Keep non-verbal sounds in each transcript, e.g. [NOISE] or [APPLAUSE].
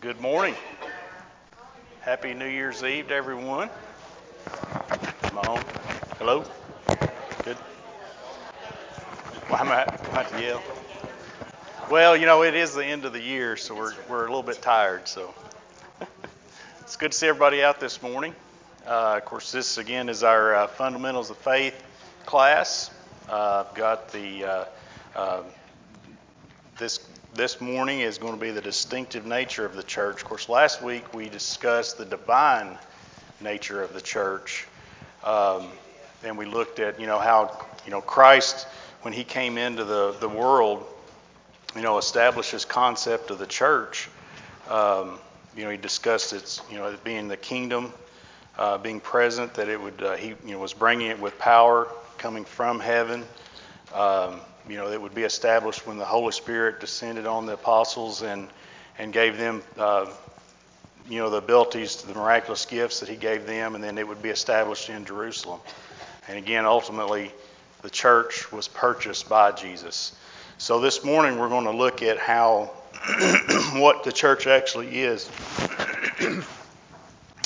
Good morning. Happy New Year's Eve to everyone. Am I on? Hello? Good. Well, I'm about to yell. Well, you know, it is the end of the year, so we're, we're a little bit tired. So [LAUGHS] it's good to see everybody out this morning. Uh, of course, this again is our uh, Fundamentals of Faith class. Uh, I've got the uh, uh, this this morning is going to be the distinctive nature of the church. Of course, last week we discussed the divine nature of the church, um, and we looked at you know how you know Christ when he came into the the world, you know, established concept of the church. Um, you know, he discussed its you know it being the kingdom, uh, being present, that it would uh, he you know was bringing it with power coming from heaven. Um, you know, that would be established when the Holy Spirit descended on the apostles and, and gave them, uh, you know, the abilities, the miraculous gifts that he gave them, and then it would be established in Jerusalem. And again, ultimately, the church was purchased by Jesus. So this morning we're going to look at how, [CLEARS THROAT] what the church actually is, [CLEARS THROAT]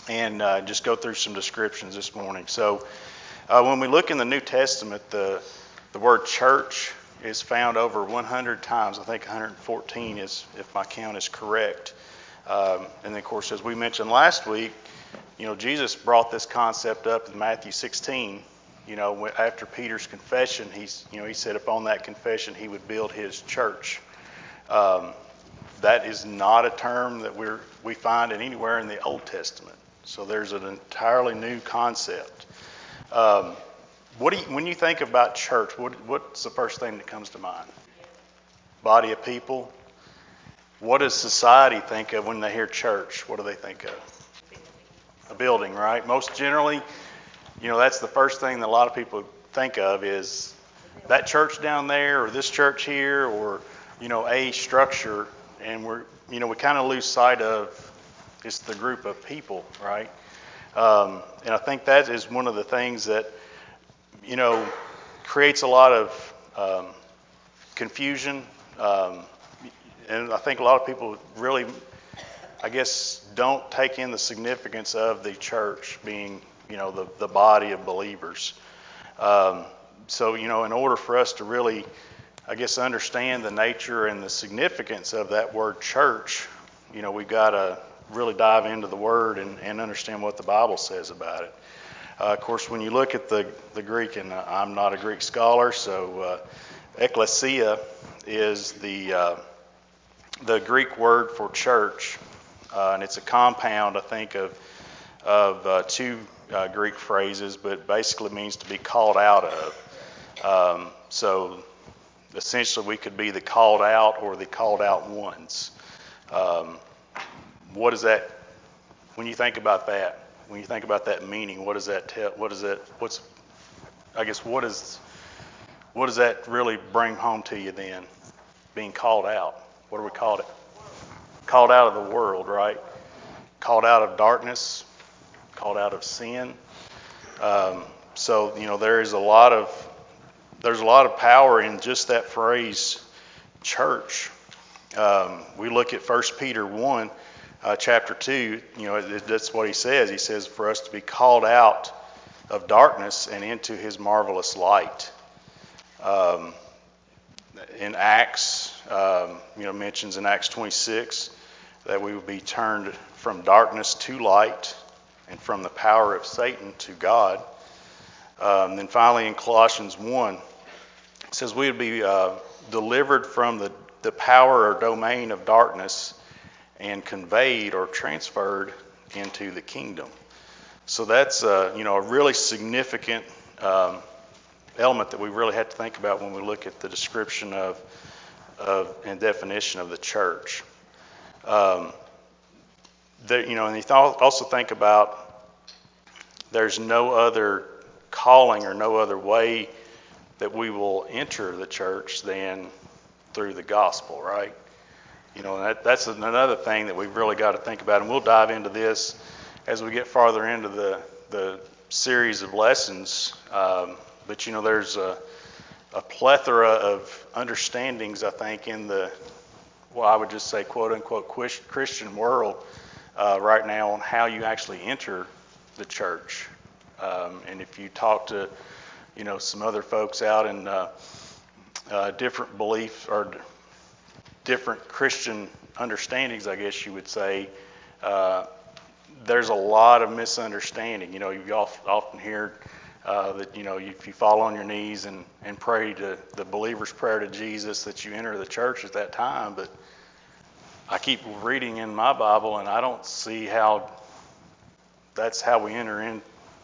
and uh, just go through some descriptions this morning. So uh, when we look in the New Testament, the the word church is found over 100 times. I think 114 is, if my count is correct. Um, and then, of course, as we mentioned last week, you know, Jesus brought this concept up in Matthew 16. You know, after Peter's confession, he's, you know, he said upon that confession he would build his church. Um, that is not a term that we we find in anywhere in the Old Testament. So there's an entirely new concept. Um, what do you, when you think about church, what, what's the first thing that comes to mind? Body of people. What does society think of when they hear church? What do they think of? A building, right? Most generally, you know, that's the first thing that a lot of people think of is that church down there or this church here or, you know, a structure. And we're, you know, we kind of lose sight of it's the group of people, right? Um, and I think that is one of the things that you know, creates a lot of um, confusion. Um, and I think a lot of people really, I guess, don't take in the significance of the church being, you know, the, the body of believers. Um, so, you know, in order for us to really, I guess, understand the nature and the significance of that word church, you know, we've got to really dive into the word and, and understand what the Bible says about it. Uh, of course, when you look at the, the Greek, and uh, I'm not a Greek scholar, so uh, ecclesia is the, uh, the Greek word for church, and it's a compound, I think, of, of two Greek phrases, but basically means to be called out of. Um, so essentially, we could be the called out or the called out ones. Um, what is that? When you think about that, when you think about that meaning, what does that tell? What does that? What's? I guess what is? What does that really bring home to you then? Being called out. What do we call it? Called out of the world, right? Called out of darkness. Called out of sin. Um, so you know there is a lot of there's a lot of power in just that phrase, church. Um, we look at 1 Peter 1 uh, chapter 2, you know, that's what he says. He says, for us to be called out of darkness and into his marvelous light. Um, in Acts, um, you know, mentions in Acts 26 that we would be turned from darkness to light and from the power of Satan to God. Um, then finally in Colossians 1, it says we would be uh, delivered from the, the power or domain of darkness and conveyed or transferred into the kingdom. So that's uh, you know a really significant um, element that we really have to think about when we look at the description of, of and definition of the church. Um, you know, and you th- also think about there's no other calling or no other way that we will enter the church than through the gospel, right? You know, that, that's another thing that we've really got to think about, and we'll dive into this as we get farther into the, the series of lessons. Um, but, you know, there's a, a plethora of understandings, I think, in the well, I would just say, quote unquote, Christian world uh, right now on how you actually enter the church. Um, and if you talk to, you know, some other folks out in uh, uh, different beliefs or different Christian understandings, I guess you would say, uh, there's a lot of misunderstanding. You know, you often hear uh, that, you know, if you fall on your knees and, and pray to the believer's prayer to Jesus, that you enter the church at that time. But I keep reading in my Bible, and I don't see how that's how we enter into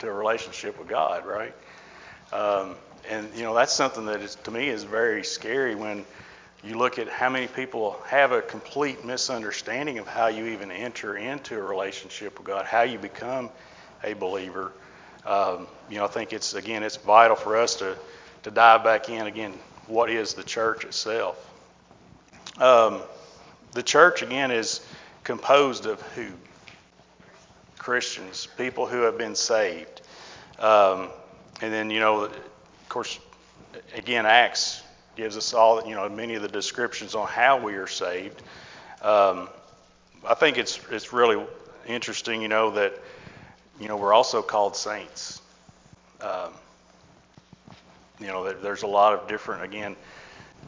a relationship with God, right? Um, and you know that's something that is to me is very scary when you look at how many people have a complete misunderstanding of how you even enter into a relationship with God, how you become a believer. Um, you know, I think it's again, it's vital for us to to dive back in again. What is the church itself? Um, the church again is composed of who? Christians, people who have been saved. Um, and then, you know, of course, again, Acts gives us all, you know, many of the descriptions on how we are saved. Um, I think it's it's really interesting, you know, that you know we're also called saints. Um, you know, there's a lot of different, again,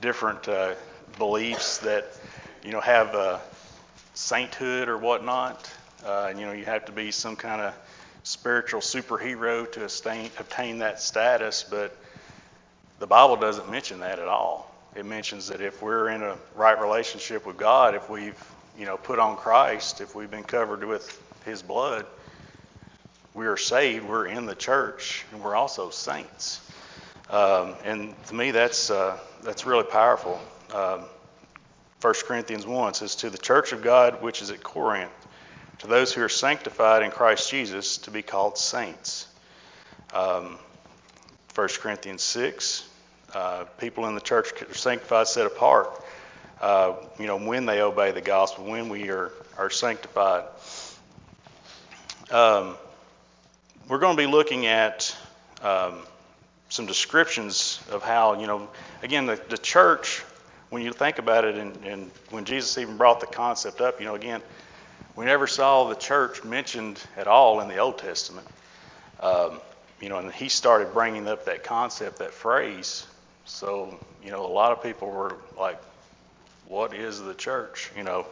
different uh, beliefs that you know have uh, sainthood or whatnot. Uh, you know, you have to be some kind of spiritual superhero to obtain, obtain that status, but the Bible doesn't mention that at all. It mentions that if we're in a right relationship with God, if we've you know put on Christ, if we've been covered with His blood, we are saved. We're in the church, and we're also saints. Um, and to me, that's uh, that's really powerful. Um, 1 Corinthians 1 says, To the church of God which is at Corinth, to those who are sanctified in Christ Jesus, to be called saints. Um, 1 Corinthians 6, uh, people in the church are sanctified, set apart, uh, you know, when they obey the gospel, when we are, are sanctified. Um, we're going to be looking at um, some descriptions of how, you know, again, the, the church when you think about it, and, and when Jesus even brought the concept up, you know, again, we never saw the church mentioned at all in the Old Testament. Um, you know, and he started bringing up that concept, that phrase. So, you know, a lot of people were like, what is the church? You know,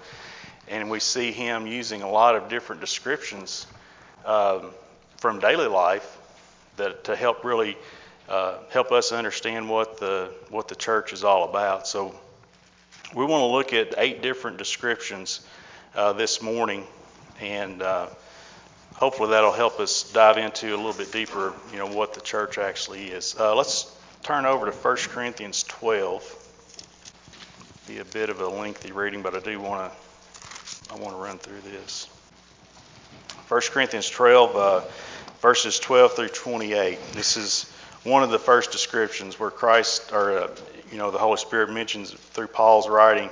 and we see him using a lot of different descriptions um, from daily life that to help really uh, help us understand what the what the church is all about. So we want to look at eight different descriptions uh, this morning, and uh, hopefully that'll help us dive into a little bit deeper, you know, what the church actually is. Uh, let's turn over to 1 Corinthians 12. Be a bit of a lengthy reading, but I do want to I want to run through this. 1 Corinthians 12, uh, verses 12 through 28. This is one of the first descriptions where Christ, or uh, you know, the Holy Spirit mentions through Paul's writing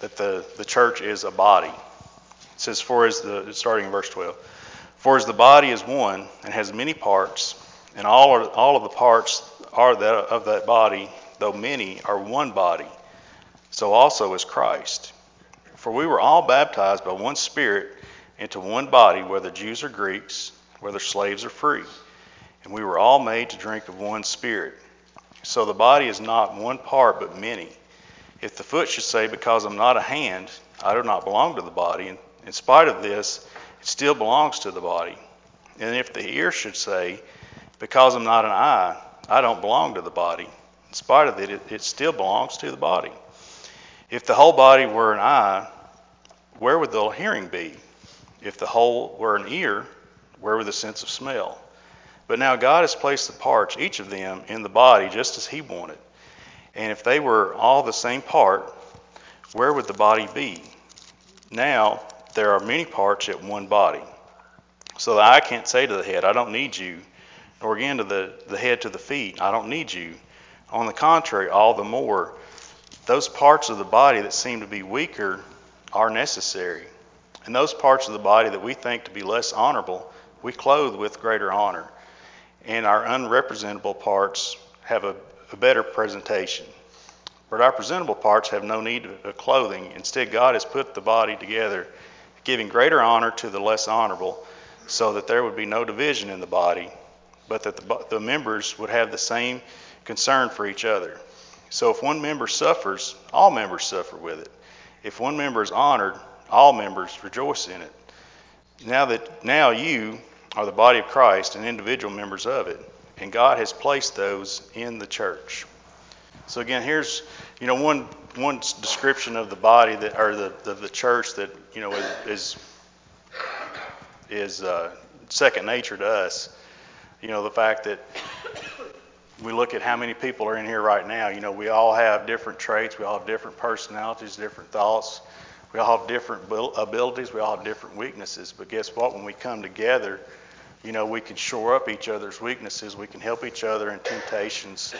that the, the church is a body. It says, "For as the starting in verse 12, for as the body is one and has many parts, and all are, all of the parts are that of that body, though many are one body, so also is Christ. For we were all baptized by one Spirit into one body, whether Jews or Greeks, whether slaves or free." and we were all made to drink of one spirit. So the body is not one part, but many. If the foot should say, Because I'm not a hand, I do not belong to the body, and in spite of this, it still belongs to the body. And if the ear should say, Because I'm not an eye, I don't belong to the body, in spite of it, it, it still belongs to the body. If the whole body were an eye, where would the hearing be? If the whole were an ear, where would the sense of smell? But now God has placed the parts, each of them, in the body just as He wanted. And if they were all the same part, where would the body be? Now there are many parts at one body. So that I can't say to the head, I don't need you, nor again to the, the head to the feet, I don't need you. On the contrary, all the more, those parts of the body that seem to be weaker are necessary. And those parts of the body that we think to be less honorable, we clothe with greater honor and our unrepresentable parts have a, a better presentation. But our presentable parts have no need of clothing. Instead, God has put the body together, giving greater honor to the less honorable, so that there would be no division in the body, but that the, the members would have the same concern for each other. So if one member suffers, all members suffer with it. If one member is honored, all members rejoice in it. Now that now you are the body of Christ and individual members of it, and God has placed those in the church. So again, here's you know one one description of the body that or the the, the church that you know is is, uh, second nature to us. You know the fact that we look at how many people are in here right now. You know we all have different traits, we all have different personalities, different thoughts. We all have different abilities, we all have different weaknesses. But guess what? When we come together, you know, we can shore up each other's weaknesses. We can help each other in temptations.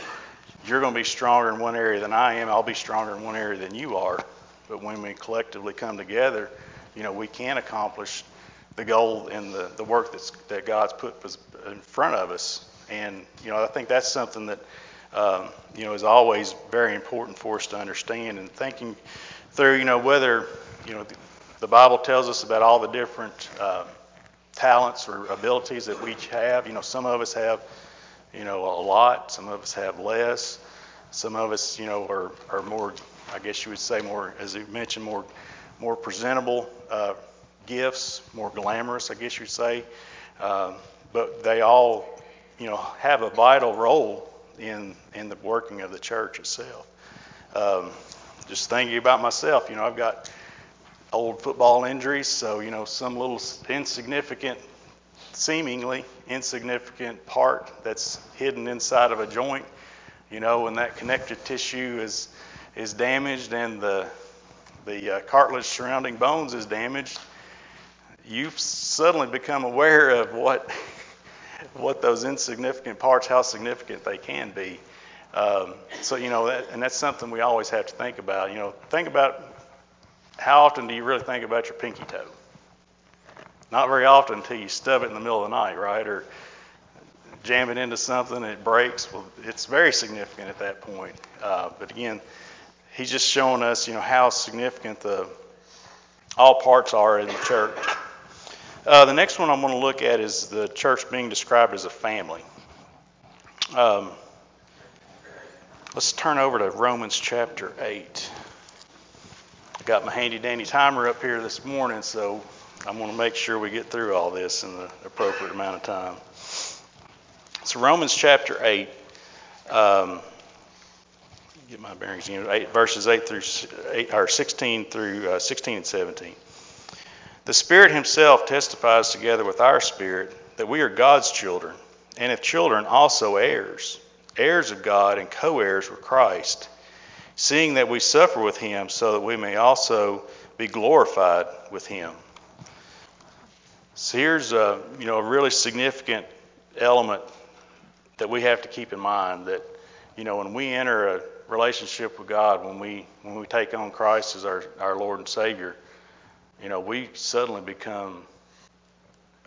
You're going to be stronger in one area than I am. I'll be stronger in one area than you are. But when we collectively come together, you know, we can accomplish the goal and the, the work that's, that God's put in front of us. And, you know, I think that's something that, um, you know, is always very important for us to understand. And thinking through, you know, whether, you know, the Bible tells us about all the different uh, talents or abilities that we have. You know, some of us have, you know, a lot. Some of us have less. Some of us, you know, are, are more, I guess you would say, more, as you mentioned, more, more presentable uh, gifts, more glamorous, I guess you'd say. Um, but they all, you know, have a vital role in in the working of the church itself. Um, just thinking about myself, you know, I've got old football injuries, so you know some little insignificant, seemingly insignificant part that's hidden inside of a joint, you know, when that connective tissue is is damaged and the the uh, cartilage surrounding bones is damaged, you've suddenly become aware of what [LAUGHS] what those insignificant parts, how significant they can be. Um, so you know, that, and that's something we always have to think about. You know, think about how often do you really think about your pinky toe? Not very often until you stub it in the middle of the night, right? Or jam it into something and it breaks. Well, it's very significant at that point. Uh, but again, he's just showing us, you know, how significant the all parts are in the church. Uh, the next one I'm going to look at is the church being described as a family. Um, let's turn over to Romans chapter 8 I got my handy dandy timer up here this morning, so I'm going to make sure we get through all this in the appropriate amount of time. So Romans chapter 8, um, get my bearings again, 8, verses 8 through 8, or 16 through uh, 16 and 17. The Spirit Himself testifies together with our spirit that we are God's children, and if children, also heirs, heirs of God and co-heirs with Christ seeing that we suffer with him so that we may also be glorified with him. So here's a, you know, a really significant element that we have to keep in mind that, you know, when we enter a relationship with God, when we when we take on Christ as our, our Lord and Savior, you know, we suddenly become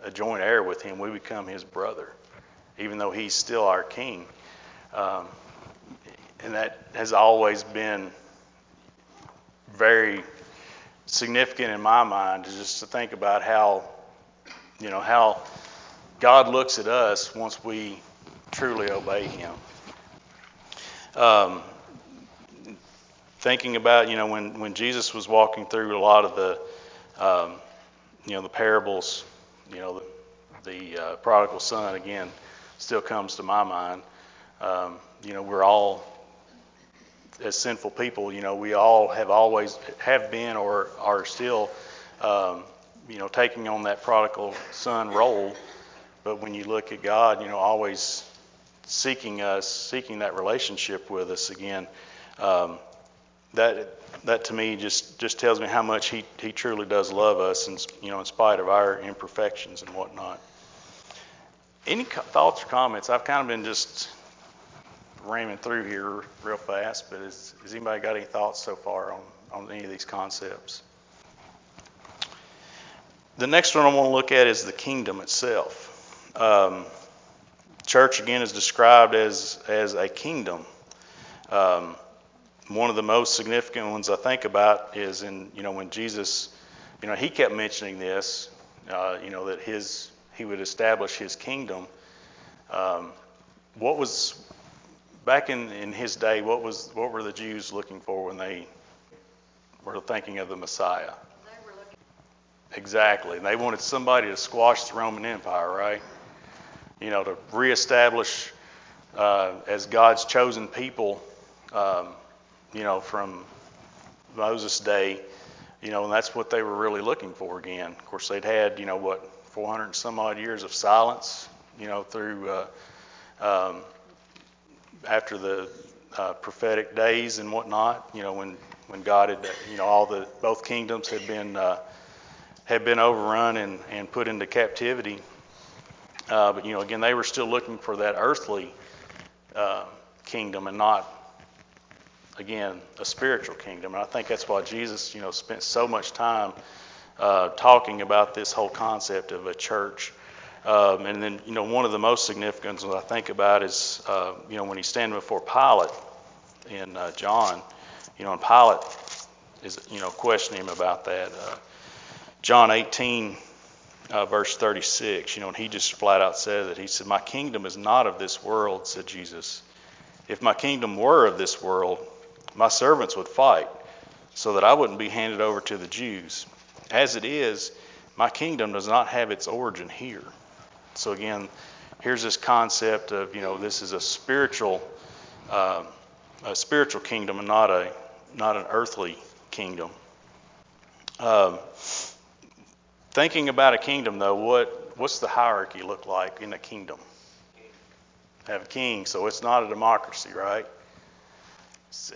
a joint heir with him. We become his brother, even though he's still our king. Um, and that has always been very significant in my mind just to think about how you know how God looks at us once we truly obey Him. Um, thinking about you know when when Jesus was walking through a lot of the um, you know the parables, you know the, the uh, prodigal son again still comes to my mind. Um, you know we're all as sinful people, you know, we all have always have been or are still, um, you know, taking on that prodigal son role. But when you look at God, you know, always seeking us, seeking that relationship with us again, um, that that to me just just tells me how much he he truly does love us, and you know, in spite of our imperfections and whatnot. Any thoughts or comments? I've kind of been just ramming through here real fast, but is, has anybody got any thoughts so far on, on any of these concepts? The next one I want to look at is the kingdom itself. Um, church again is described as as a kingdom. Um, one of the most significant ones I think about is in, you know, when Jesus, you know, he kept mentioning this, uh, you know, that his he would establish his kingdom. Um, what was back in, in his day? What was what were the Jews looking for when they were thinking of the Messiah? Exactly. And they wanted somebody to squash the Roman Empire, right? You know, to reestablish uh, as God's chosen people, um, you know, from Moses' day, you know, and that's what they were really looking for again. Of course, they'd had, you know, what, 400 and some odd years of silence, you know, through uh, um, after the uh, prophetic days and whatnot, you know, when when God had, you know, all the both kingdoms had been uh, had been overrun and, and put into captivity. Uh, but you know, again, they were still looking for that earthly uh, kingdom and not, again, a spiritual kingdom. And I think that's why Jesus, you know, spent so much time uh, talking about this whole concept of a church. Um, and then, you know, one of the most significant ones I think about is, uh, you know, when he's standing before Pilate in uh, John, you know, and Pilate is, you know, questioning him about that. Uh, John 18, uh, verse 36, you know, and he just flat out said that. He said, My kingdom is not of this world, said Jesus. If my kingdom were of this world, my servants would fight so that I wouldn't be handed over to the Jews. As it is, my kingdom does not have its origin here. So again, here's this concept of, you know, this is a spiritual, uh, a spiritual kingdom and not a, not an earthly kingdom. Um, Thinking about a kingdom, though, what what's the hierarchy look like in a kingdom? Have a king, so it's not a democracy, right?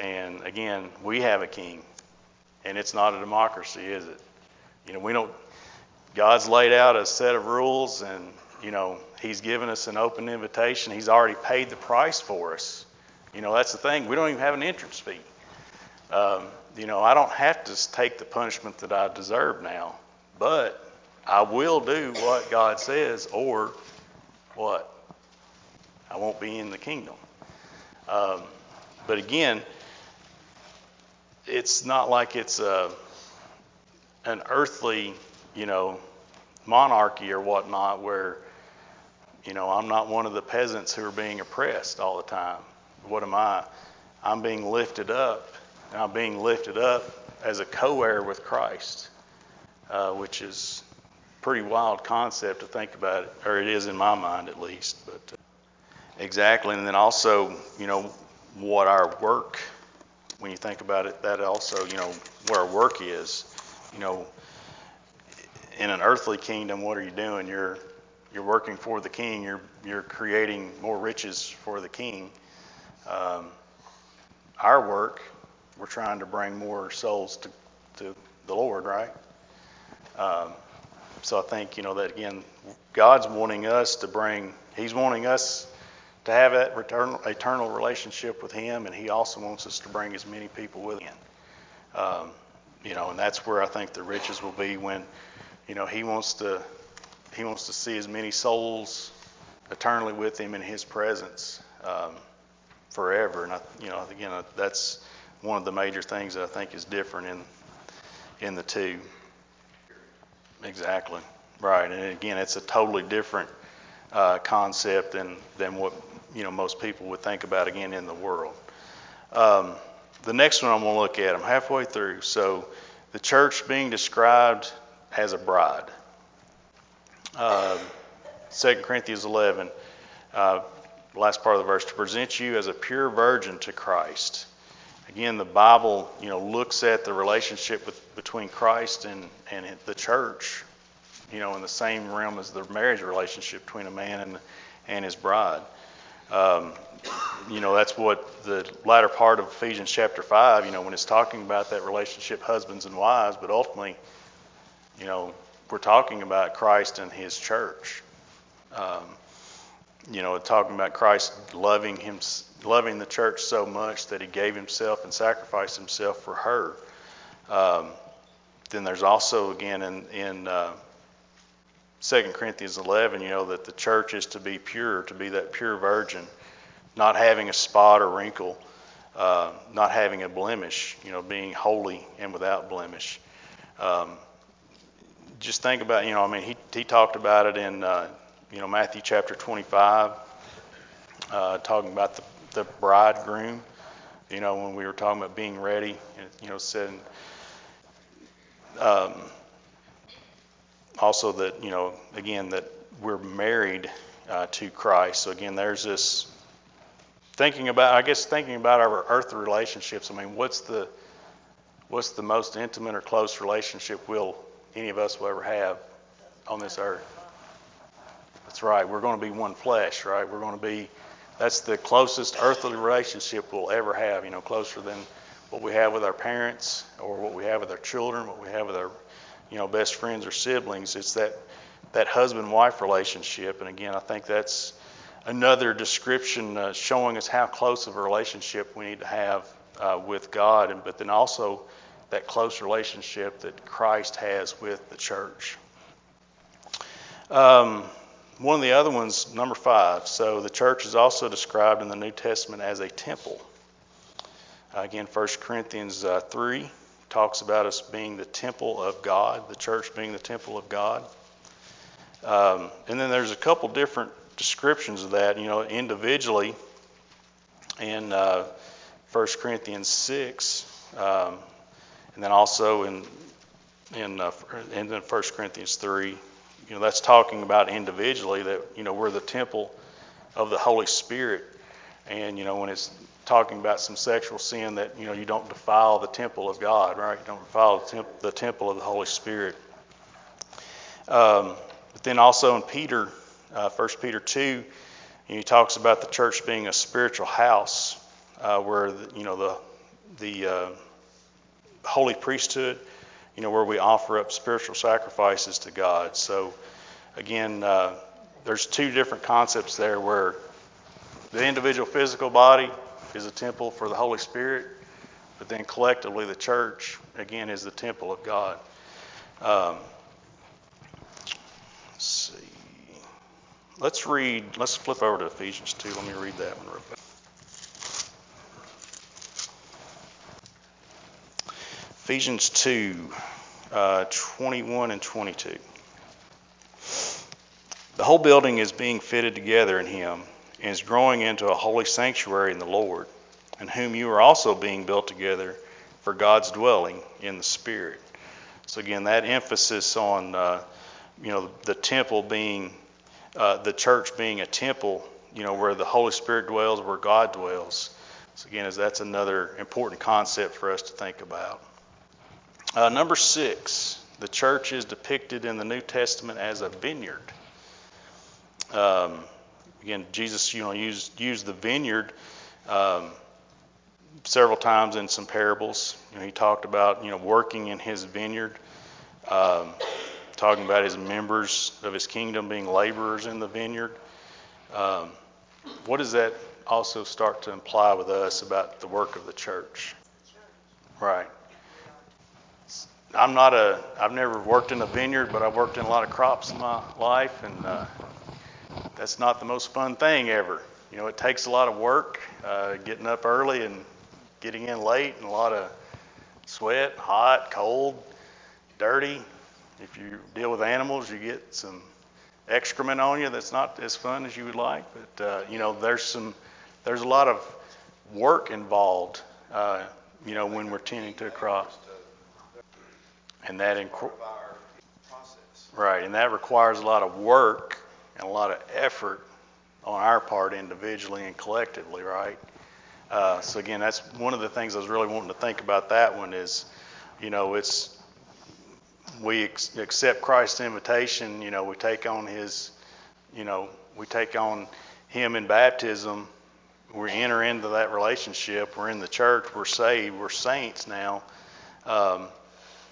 And again, we have a king, and it's not a democracy, is it? You know, we don't. God's laid out a set of rules, and you know, He's given us an open invitation. He's already paid the price for us. You know, that's the thing. We don't even have an entrance fee. Um, you know, I don't have to take the punishment that I deserve now, but I will do what God says, or what? I won't be in the kingdom. Um, but again, it's not like it's a, an earthly, you know, monarchy or whatnot where, you know, I'm not one of the peasants who are being oppressed all the time. What am I? I'm being lifted up. And I'm being lifted up as a co heir with Christ, uh, which is pretty wild concept to think about it, or it is in my mind at least. But uh, exactly, and then also, you know, what our work, when you think about it, that also, you know, what our work is, you know, in an earthly kingdom, what are you doing? You're you're working for the king. You're you're creating more riches for the king. Um, our work, we're trying to bring more souls to to the Lord, right? Um, so I think, you know, that again, God's wanting us to bring, He's wanting us to have that eternal, eternal relationship with Him, and He also wants us to bring as many people with Him. Um, you know, and that's where I think the riches will be when, you know, He wants to, He wants to see as many souls eternally with Him in His presence um, forever. And I, you know, again, that's one of the major things that I think is different in in the two. Exactly. Right. And again, it's a totally different uh, concept than, than what you know most people would think about again in the world. Um, the next one I'm going to look at, I'm halfway through. So the church being described as a bride. Uh, 2 Corinthians 11, uh, last part of the verse, to present you as a pure virgin to Christ. Again, the Bible, you know, looks at the relationship with, between Christ and, and the church, you know, in the same realm as the marriage relationship between a man and, and his bride. Um, you know, that's what the latter part of Ephesians chapter 5, you know, when it's talking about that relationship, husbands and wives, but ultimately, you know, we're talking about Christ and his church. Um, you know, talking about Christ loving him, loving the church so much that he gave himself and sacrificed himself for her. Um, then there's also again in, in uh, 2 Corinthians 11, you know, that the church is to be pure, to be that pure virgin, not having a spot or wrinkle, uh, not having a blemish, you know, being holy and without blemish. Um, just think about, you know, I mean, he, he talked about it in, uh, you know, Matthew chapter 25, uh, talking about the, the bridegroom, you know, when we were talking about being ready, and, you know, said, um, also that, you know, again, that we're married uh, to Christ. So again, there's this thinking about, I guess, thinking about our earthly relationships. I mean, what's the what's the most intimate or close relationship will any of us will ever have on this earth? That's right. We're going to be one flesh, right? We're going to be. That's the closest earthly relationship we'll ever have. You know, closer than what we have with our parents or what we have with our children, what we have with our, you know, best friends or siblings. It's that that husband-wife relationship. And again, I think that's another description uh, showing us how close of a relationship we need to have uh, with God, and, but then also that close relationship that Christ has with the church. Um, one of the other ones, number five. So the church is also described in the New Testament as a temple. Uh, again, 1 Corinthians uh, 3 talks about us being the temple of God, the church being the temple of God. Um, and then there's a couple different descriptions of that, you know, individually in uh, 1 Corinthians 6, um, and then also in in uh, then 1 Corinthians 3. You know, that's talking about individually that you know we're the temple of the Holy Spirit, and you know when it's talking about some sexual sin that you know you don't defile the temple of God, right? You don't defile the, temp- the temple of the Holy Spirit. Um, but then also in Peter uh, 1 Peter 2, he talks about the church being a spiritual house uh, where, the, you know, the, the uh, holy priesthood, you know, where we offer up spiritual sacrifices to God. So, again, uh, there's two different concepts there where the individual physical body is a temple for the Holy Spirit, but then collectively the church, again, is the temple of God. Um, let's see. Let's read, let's flip over to Ephesians 2. Let me read that one real quick. Ephesians 2, uh, 21 and 22. The whole building is being fitted together in Him and is growing into a holy sanctuary in the Lord, in whom you are also being built together for God's dwelling in the Spirit. So again, that emphasis on, uh, you know, the temple being uh, the church being a temple, you know, where the Holy Spirit dwells, where God dwells. So again, that's another important concept for us to think about. Uh, number six, the church is depicted in the New Testament as a vineyard. Um, again, Jesus, you know, used used the vineyard um, several times in some parables. You know, he talked about you know working in his vineyard. Um, talking about his members of his kingdom being laborers in the vineyard. Um, what does that also start to imply with us about the work of the church? Right. I'm not a, I've never worked in a vineyard, but I've worked in a lot of crops in my life, and uh, that's not the most fun thing ever. You know, it takes a lot of work, uh, getting up early and getting in late, and a lot of sweat, hot, cold, dirty, if you deal with animals, you get some excrement on you that's not as fun as you would like. But uh, you know, there's some, there's a lot of work involved. Uh, you know, when we're tending to a crop, and that inc- right, and that requires a lot of work and a lot of effort on our part individually and collectively, right? Uh, so again, that's one of the things I was really wanting to think about. That one is, you know, it's we ex- accept Christ's invitation, you know, we take on his, you know, we take on him in baptism. We enter into that relationship. We're in the church. We're saved. We're saints now. Um,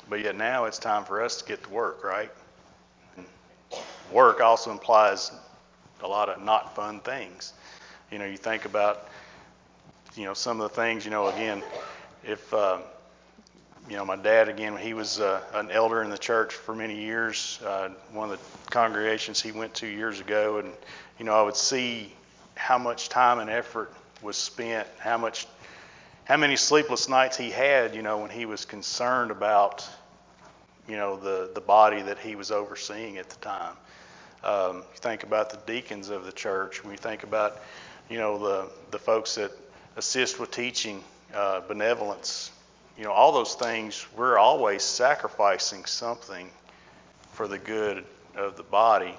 but yet now it's time for us to get to work, right? Work also implies a lot of not fun things. You know, you think about, you know, some of the things, you know, again, if, uh, you know, my dad, again, he was uh, an elder in the church for many years, uh, one of the congregations he went to years ago. And, you know, I would see how much time and effort was spent, how much, how many sleepless nights he had, you know, when he was concerned about, you know, the, the body that he was overseeing at the time. Um, you think about the deacons of the church. When you think about, you know, the, the folks that assist with teaching, uh, benevolence, you know, all those things, we're always sacrificing something for the good of the body,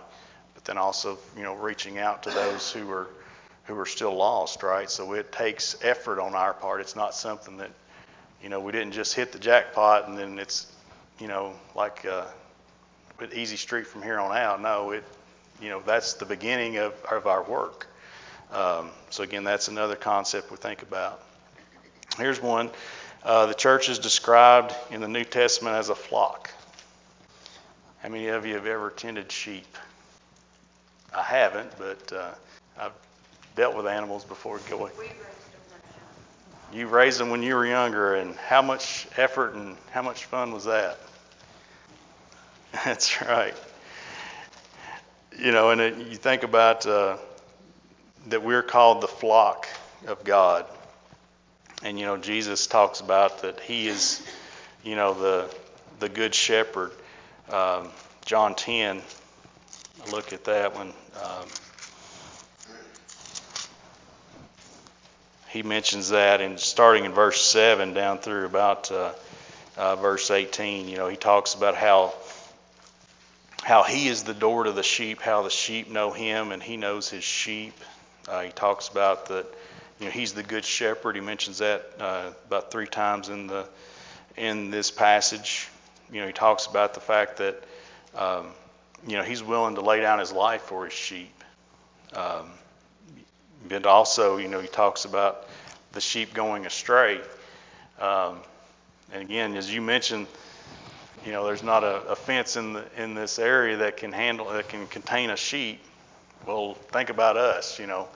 but then also, you know, reaching out to those who are who are still lost, right? So it takes effort on our part. It's not something that, you know, we didn't just hit the jackpot and then it's, you know, like uh, easy street from here on out. No, it, you know, that's the beginning of, of our work. Um, so again, that's another concept we think about. Here's one. Uh, the church is described in the New Testament as a flock. How many of you have ever tended sheep? I haven't, but uh, I've dealt with animals before. Go You raised them when you were younger, and how much effort and how much fun was that? [LAUGHS] That's right. You know, and it, you think about uh, that we're called the flock of God. And, you know, Jesus talks about that he is, you know, the, the good shepherd. Um, John 10, look at that one. Um, he mentions that, and starting in verse 7 down through about uh, uh, verse 18, you know, he talks about how how he is the door to the sheep, how the sheep know him, and he knows his sheep. Uh, he talks about that, you know, he's the good shepherd. He mentions that uh, about three times in the in this passage. You know, he talks about the fact that, um, you know, he's willing to lay down his life for his sheep. Um, but also, you know, he talks about the sheep going astray. Um, and again, as you mentioned, you know, there's not a, a, fence in the in this area that can handle that can contain a sheep. Well, think about us. You know,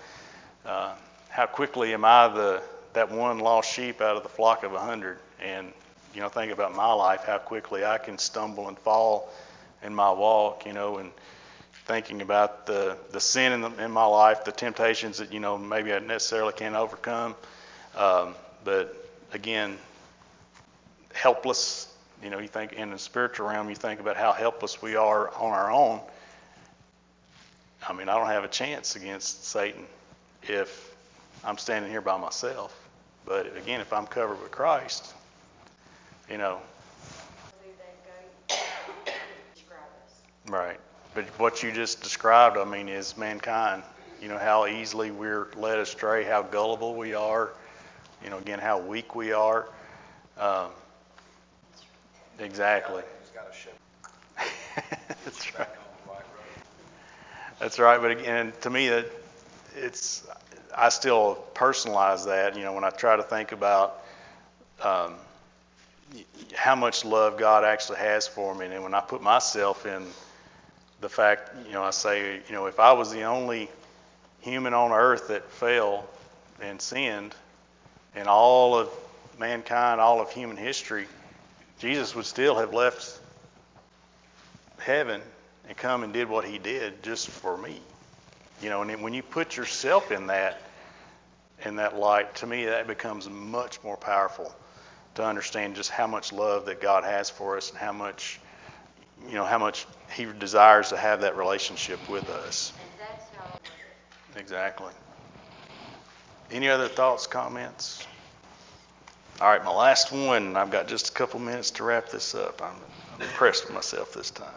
uh, how quickly am I the that one lost sheep out of the flock of a hundred? And you know, think about my life, how quickly I can stumble and fall in my walk. You know, and thinking about the, the sin in, the, in my life, the temptations that, you know, maybe I necessarily can't overcome. Um, but again, helpless, you know, you think in the spiritual realm, you think about how helpless we are on our own. I mean, I don't have a chance against Satan if I'm standing here by myself. But again, if I'm covered with Christ, you know. Right. But what you just described, I mean, is mankind. You know, how easily we're led astray, how gullible we are, you know, again, how weak we are. Um, exactly. [LAUGHS] That's right. That's right. But again, to me, that it's I still personalize that. You know, when I try to think about um, how much love God actually has for me, and when I put myself in the fact, you know, I say, you know, if I was the only human on earth that fell and sinned, in all of mankind, all of human history, Jesus would still have left heaven and come and did what he did just for me. You know, and when you put yourself in that in that light, to me that becomes much more powerful to understand just how much love that God has for us and how much you know, how much He desires to have that relationship with us. Exactly. Any other thoughts, comments? All right, my last one. I've got just a couple minutes to wrap this up. I'm, I'm impressed with myself this time.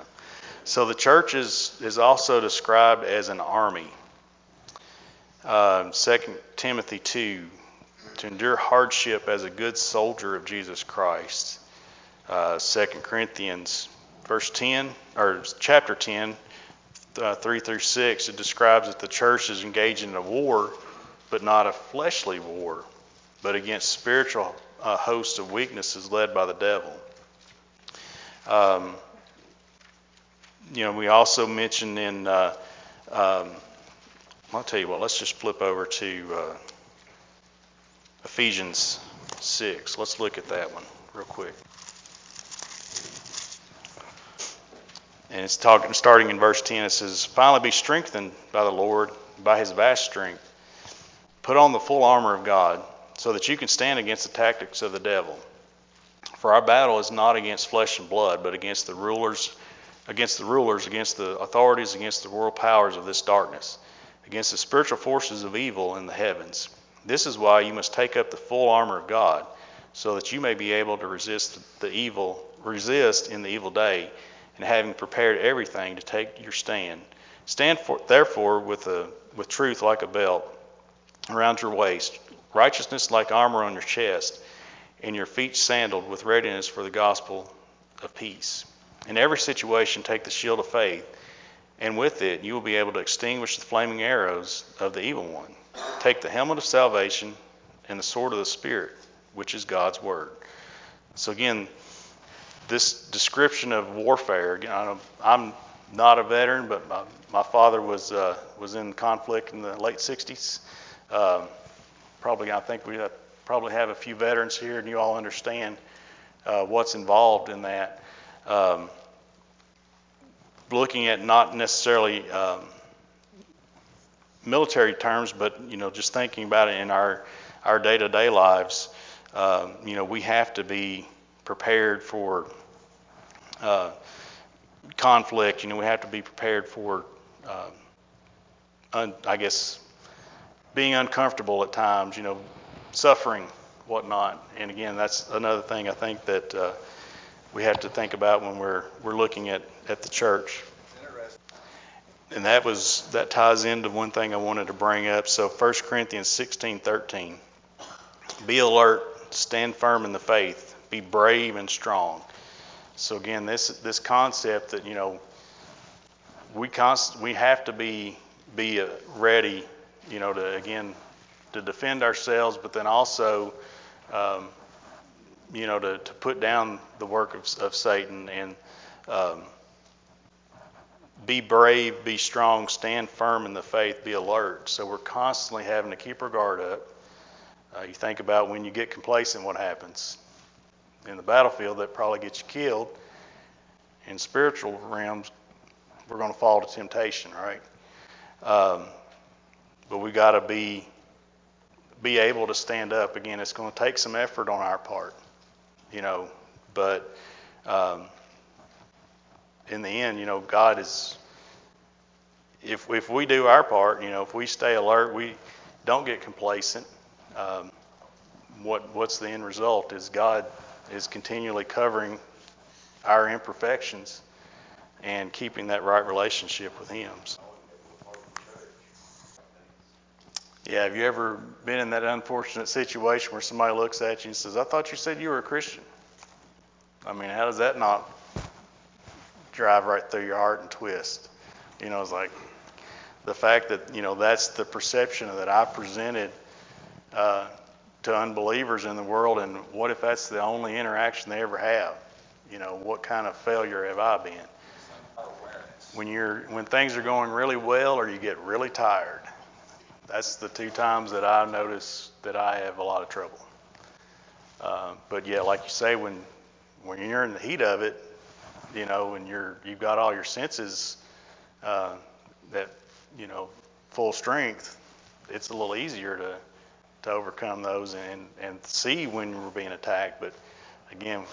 So the church is, is also described as an army. Uh, 2 Timothy 2, to endure hardship as a good soldier of Jesus Christ. Uh, 2 Corinthians verse 10, or chapter 10, uh, 3 through 6, it describes that the church is engaged in a war, but not a fleshly war, but against spiritual uh, host of weaknesses led by the devil. Um, you know, we also mentioned in, uh, um, I'll tell you what, let's just flip over to uh, Ephesians 6. Let's look at that one real quick. And it's talking, starting in verse 10, it says, Finally be strengthened by the Lord, by his vast strength. Put on the full armor of God, so that you can stand against the tactics of the devil. For our battle is not against flesh and blood, but against the rulers, against the rulers, against the authorities, against the world powers of this darkness, against the spiritual forces of evil in the heavens. This is why you must take up the full armor of God, so that you may be able to resist the evil, resist in the evil day, and having prepared everything to take your stand. Stand for, therefore with a with truth like a belt around your waist, righteousness like armor on your chest, and your feet sandaled with readiness for the gospel of peace. In every situation, take the shield of faith, and with it you will be able to extinguish the flaming arrows of the evil one. Take the helmet of salvation and the sword of the Spirit, which is God's word. So again, this description of warfare. I'm not a veteran, but my, my father was uh, was in conflict in the late '60s. Um, probably, I think we probably have a few veterans here, and you all understand uh, what's involved in that. Um, looking at not necessarily um, military terms, but you know, just thinking about it in our our day-to-day lives, um, you know, we have to be prepared for uh, conflict. You know, we have to be prepared for, uh, un, I guess, being uncomfortable at times. You know, suffering, whatnot. And again, that's another thing I think that uh, we have to think about when we're we're looking at at the church. And that was that ties into one thing I wanted to bring up. So 1 Corinthians 16:13. Be alert, stand firm in the faith, be brave and strong. So again, this this concept that you know we const, we have to be be uh, ready, you know, to again to defend ourselves, but then also, um, you know, to, to put down the work of, of Satan and um, be brave, be strong, stand firm in the faith, be alert. So we're constantly having to keep our guard up. Uh, you think about when you get complacent, what happens? In the battlefield, that probably gets you killed. In spiritual realms, we're going to fall to temptation, right? Um, but we got to be be able to stand up. Again, it's going to take some effort on our part, you know. But um, in the end, you know, God is. If if we do our part, you know, if we stay alert, we don't get complacent. Um, what what's the end result? Is God is continually covering our imperfections and keeping that right relationship with Him. Yeah, have you ever been in that unfortunate situation where somebody looks at you and says, I thought you said you were a Christian? I mean, how does that not drive right through your heart and twist? You know, it's like the fact that, you know, that's the perception that I presented uh, to unbelievers in the world, and what if that's the only interaction they ever have? You know, what kind of failure have I been? When you're when things are going really well or you get really tired. That's the two times that I notice that I have a lot of trouble. Uh, but yeah, like you say, when when you're in the heat of it, you know, and you're you've got all your senses uh, that you know full strength, it's a little easier to to overcome those and and see when we're being attacked. But again,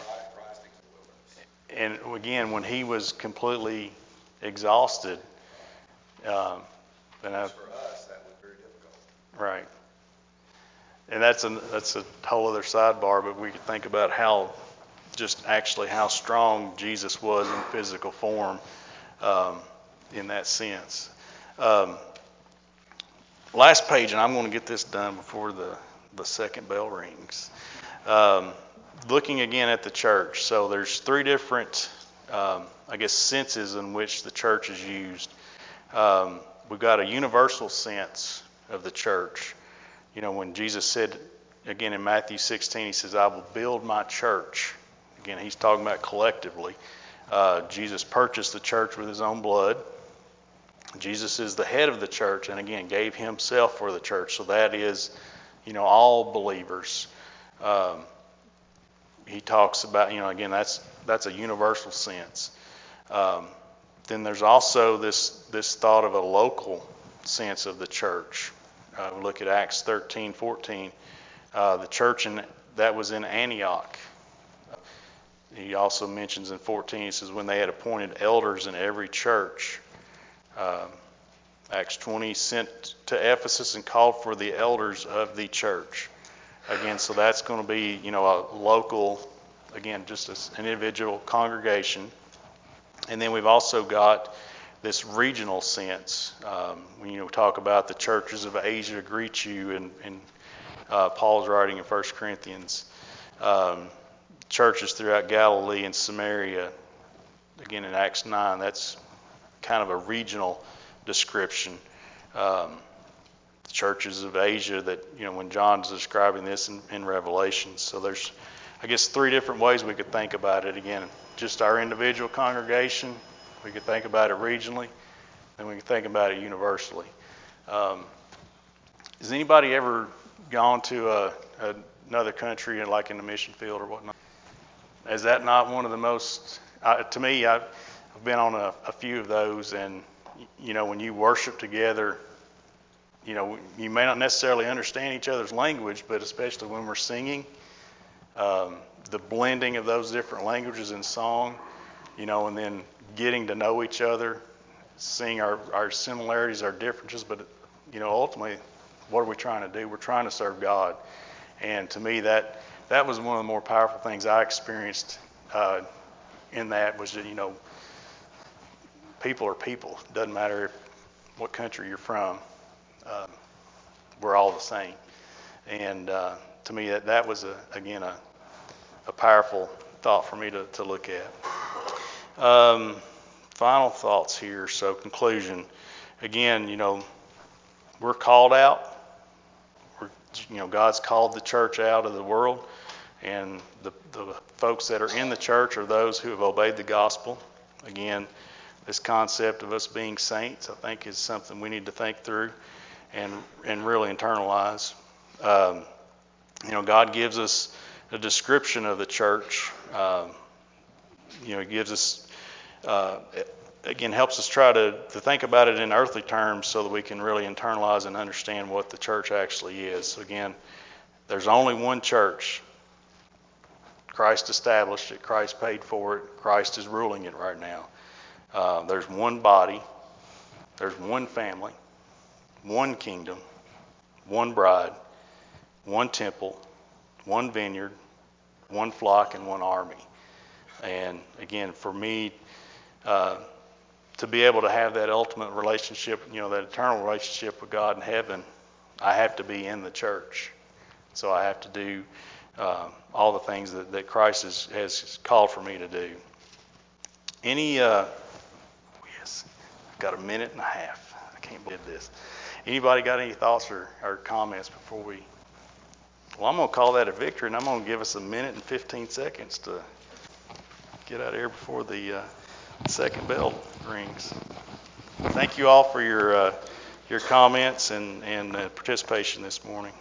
and again, when he was completely exhausted, um, and I, For us, that was very difficult. Right, and that's a that's a whole other sidebar. But we could think about how just actually how strong Jesus was in physical form um, in that sense. Um, last page, and I'm going to get this done before the the second bell rings. Um, looking again at the church, so there's three different, um, I guess, senses in which the church is used. Um, we've got a universal sense of the church. You know, when Jesus said, again in Matthew 16, he says, I will build my church. Again, he's talking about collectively. Uh, Jesus purchased the church with his own blood. Jesus is the head of the church and again gave himself for the church. So that is, you know, all believers. Um, he talks about, you know, again, that's that's a universal sense. Um, then there's also this this thought of a local sense of the church. Uh, we look at Acts 13, 14. uh, the church in, that was in Antioch. He also mentions in 14, he says, when they had appointed elders in every church. Uh, Acts 20 sent to Ephesus and called for the elders of the church. Again, so that's going to be, you know, a local, again, just an individual congregation. And then we've also got this regional sense. Um, when you know, talk about the churches of Asia greet you, and, and uh, Paul's writing in 1 Corinthians, um, churches throughout Galilee and Samaria, again in Acts 9, that's kind of a regional description. Um, churches of Asia that, you know, when John's describing this in, in Revelation. So there's, I guess, three different ways we could think about it. Again, just our individual congregation, we could think about it regionally, and we can think about it universally. Um, has anybody ever gone to a, a, another country, like in the mission field or whatnot? Is that not one of the most, uh, to me, I've, I've been on a, a few of those, and you know, when you worship together, you know, you may not necessarily understand each other's language, but especially when we're singing, um, the blending of those different languages in song, you know, and then getting to know each other, seeing our, our similarities, our differences, but, you know, ultimately, what are we trying to do? We're trying to serve God. And to me, that, that was one of the more powerful things I experienced uh, in that was that, you know, people are people. It doesn't matter if, what country you're from. Uh, we're all the same. And uh, to me, that, that was, a, again, a, a powerful thought for me to, to look at. Um, final thoughts here. So, conclusion. Again, you know, we're called out. We're, you know, God's called the church out of the world, and the, the folks that are in the church are those who have obeyed the gospel. Again, this concept of us being saints, I think, is something we need to think through and and really internalize. Um, you know, God gives us a description of the church. Um, you know, He gives us uh, again helps us try to, to think about it in earthly terms so that we can really internalize and understand what the church actually is. Again, there's only one church. Christ established it. Christ paid for it. Christ is ruling it right now. Uh, there's one body, there's one family, one kingdom, one bride, one temple, one vineyard, one flock, and one army. And again, for me, uh, to be able to have that ultimate relationship, you know, that eternal relationship with God in heaven, I have to be in the church. So I have to do uh, all the things that, that Christ has, has called for me to do. Any uh, yes, I've Got a minute and a half. I can't believe this. Anybody got any thoughts or, or comments before we? Well, I'm going to call that a victory, and I'm going to give us a minute and 15 seconds to get out of here before the uh, second bell rings. Thank you all for your uh, your comments and and uh, participation this morning.